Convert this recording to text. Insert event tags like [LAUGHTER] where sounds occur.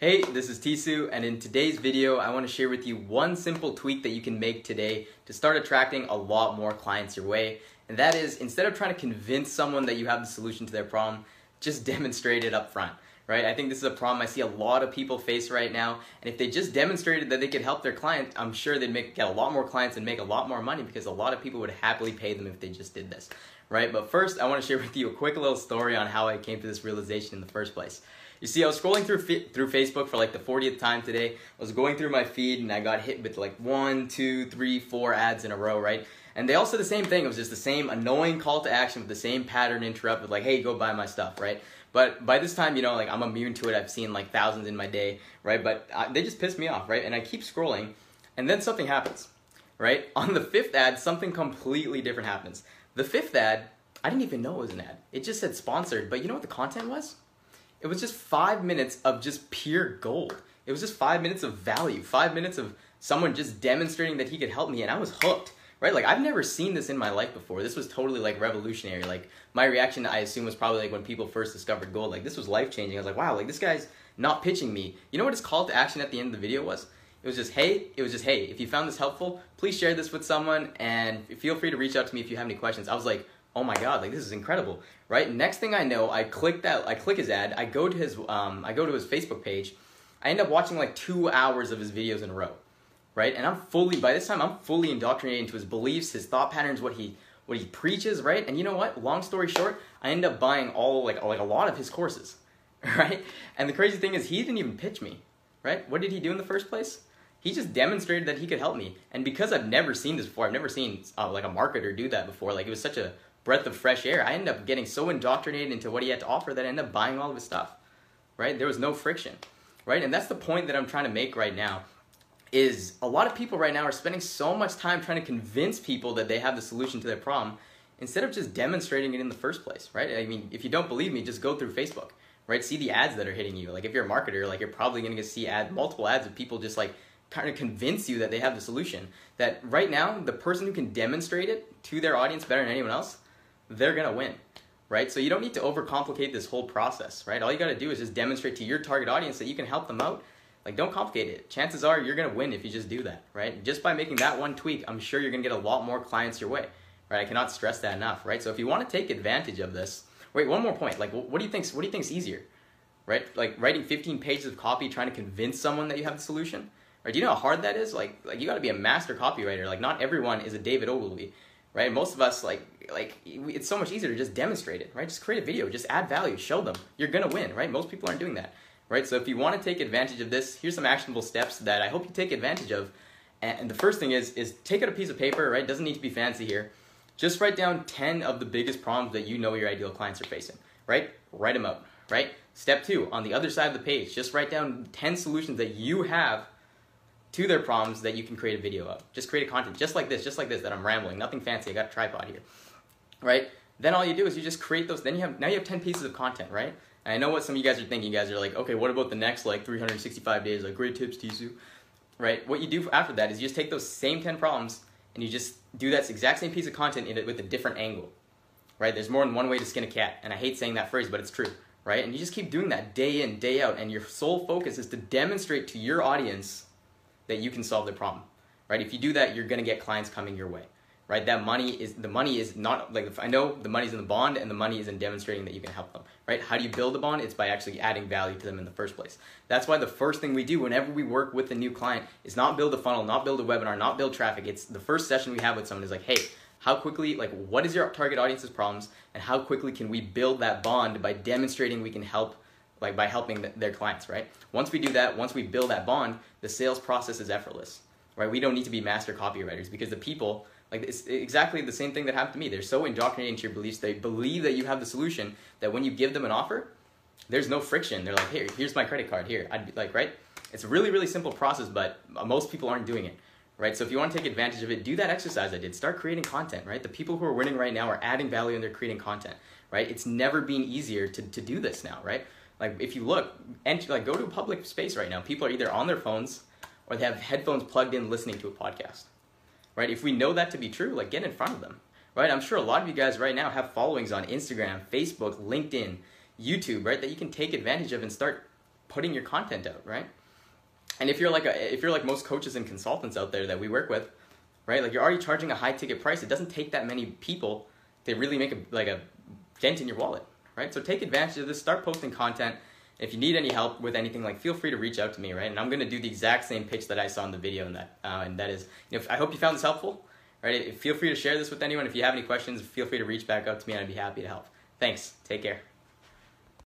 Hey, this is Tisu, and in today's video, I want to share with you one simple tweak that you can make today to start attracting a lot more clients your way. And that is, instead of trying to convince someone that you have the solution to their problem, just [LAUGHS] demonstrate it up front, right? I think this is a problem I see a lot of people face right now. And if they just demonstrated that they could help their client, I'm sure they'd make, get a lot more clients and make a lot more money because a lot of people would happily pay them if they just did this, right? But first, I want to share with you a quick little story on how I came to this realization in the first place. You see, I was scrolling through through Facebook for like the 40th time today. I was going through my feed and I got hit with like one, two, three, four ads in a row, right? And they all said the same thing. It was just the same annoying call to action with the same pattern interrupt with like, hey, go buy my stuff, right? But by this time, you know, like I'm immune to it. I've seen like thousands in my day, right? But uh, they just piss me off, right? And I keep scrolling, and then something happens, right? [LAUGHS] On the fifth ad, something completely different happens. The fifth ad, I didn't even know it was an ad. It just said sponsored, but you know what the content was? It was just five minutes of just pure gold. It was just five minutes of value, five minutes of someone just demonstrating that he could help me, and I was hooked. Right? Like I've never seen this in my life before. This was totally like revolutionary. Like my reaction, I assume, was probably like when people first discovered gold. Like this was life changing. I was like, wow, like this guy's not pitching me. You know what his call to action at the end of the video was? It was just, hey, it was just, hey, if you found this helpful, please share this with someone and feel free to reach out to me if you have any questions. I was like, oh my god, like this is incredible, right? Next thing I know, I click that, I click his ad, I go to his, um, I go to his Facebook page, I end up watching like two hours of his videos in a row, right? And I'm fully, by this time, I'm fully indoctrinated into his beliefs, his thought patterns, what he, what he preaches, right? And you know what? Long story short, I end up buying all, like, like a lot of his courses, [LAUGHS] right? And the crazy thing is, he didn't even pitch me, right? What did he do in the first place? he just demonstrated that he could help me. And because I've never seen this before, I've never seen uh, like a marketer do that before. Like it was such a breath of fresh air. I ended up getting so indoctrinated into what he had to offer that I ended up buying all of his stuff. Right? There was no friction. Right? And that's the point that I'm trying to make right now is a lot of people right now are spending so much time trying to convince people that they have the solution to their problem instead of just demonstrating it in the first place, right? I mean, if you don't believe me, just go through Facebook, right? See the ads that are hitting you. Like if you're a marketer, like you're probably going to see ad multiple ads of people just like kind of convince you that they have the solution. That right now, the person who can demonstrate it to their audience better than anyone else they're gonna win, right? So you don't need to overcomplicate this whole process, right? All you gotta do is just demonstrate to your target audience that you can help them out. Like, don't complicate it. Chances are you're gonna win if you just do that, right? Just by making that one tweak, I'm sure you're gonna get a lot more clients your way, right? I cannot stress that enough, right? So if you want to take advantage of this, wait, one more point. Like, what do you think? What do you think's easier, right? Like writing 15 pages of copy trying to convince someone that you have the solution, right? Do you know how hard that is? Like, like you got to be a master copywriter. Like, not everyone is a David Ogilvy, right? Most of us like like it's so much easier to just demonstrate it, right? Just create a video, just add value, show them. You're gonna win, right? Most people aren't doing that, right? So if you want to take advantage of this, here's some actionable steps that I hope you take advantage of. And the first thing is is take out a piece of paper, right? Doesn't need to be fancy here. Just write down 10 of the biggest problems that you know your ideal clients are facing, right? Write them out, right? Step two, on the other side of the page, just write down 10 solutions that you have to their problems that you can create a video of. Just create a content just like this, just like this that I'm rambling. Nothing fancy. I got a tripod here. Right? Then all you do is you just create those. Then you have now you have 10 pieces of content, right? And I know what some of you guys are thinking. You guys are like, okay, what about the next like 365 days? Like great tips, Tisu. Right? What you do after that is you just take those same 10 problems and you just do that exact same piece of content in it with a different angle. Right? There's more than one way to skin a cat, and I hate saying that phrase, but it's true. Right? And you just keep doing that day in, day out, and your sole focus is to demonstrate to your audience that you can solve their problem, right? If you do that, you're gonna get clients coming your way, right? That money is the money is not like I know the money's in the bond and the money is in demonstrating that you can help them, right? How do you build a bond? It's by actually adding value to them in the first place. That's why the first thing we do whenever we work with a new client is not build a funnel, not build a webinar, not build traffic. It's the first session we have with someone is like, hey, how quickly like what is your target audience's problems and how quickly can we build that bond by demonstrating we can help like by helping the, their clients, right? Once we do that, once we build that bond, the sales process is effortless, right? We don't need to be master copywriters because the people, like it's exactly the same thing that happened to me. They're so indoctrinated into your beliefs. They believe that you have the solution that when you give them an offer, there's no friction. They're like, here, here's my credit card. Here, I'd be like, right? It's a really, really simple process, but most people aren't doing it, right? So if you want to take advantage of it, do that exercise I did. Start creating content, right? The people who are winning right now are adding value and they're creating content, right? It's never been easier to, to do this now, right? Like if you look, enter, like go to a public space right now. People are either on their phones or they have headphones plugged in listening to a podcast. Right? If we know that to be true, like get in front of them. Right? I'm sure a lot of you guys right now have followings on Instagram, Facebook, LinkedIn, YouTube, right? That you can take advantage of and start putting your content out, right? And if you're like a, if you're like most coaches and consultants out there that we work with, right? Like you're already charging a high ticket price. It doesn't take that many people to really make a like a dent in your wallet, right? So take advantage of this. Start posting content. If you need any help with anything, like feel free to reach out to me, right? And I'm gonna do the exact same pitch that I saw in the video, and that uh, and that is, you know, I hope you found this helpful. Right? Feel free to share this with anyone. If you have any questions, feel free to reach back out to me, and I'd be happy to help. Thanks. Take care.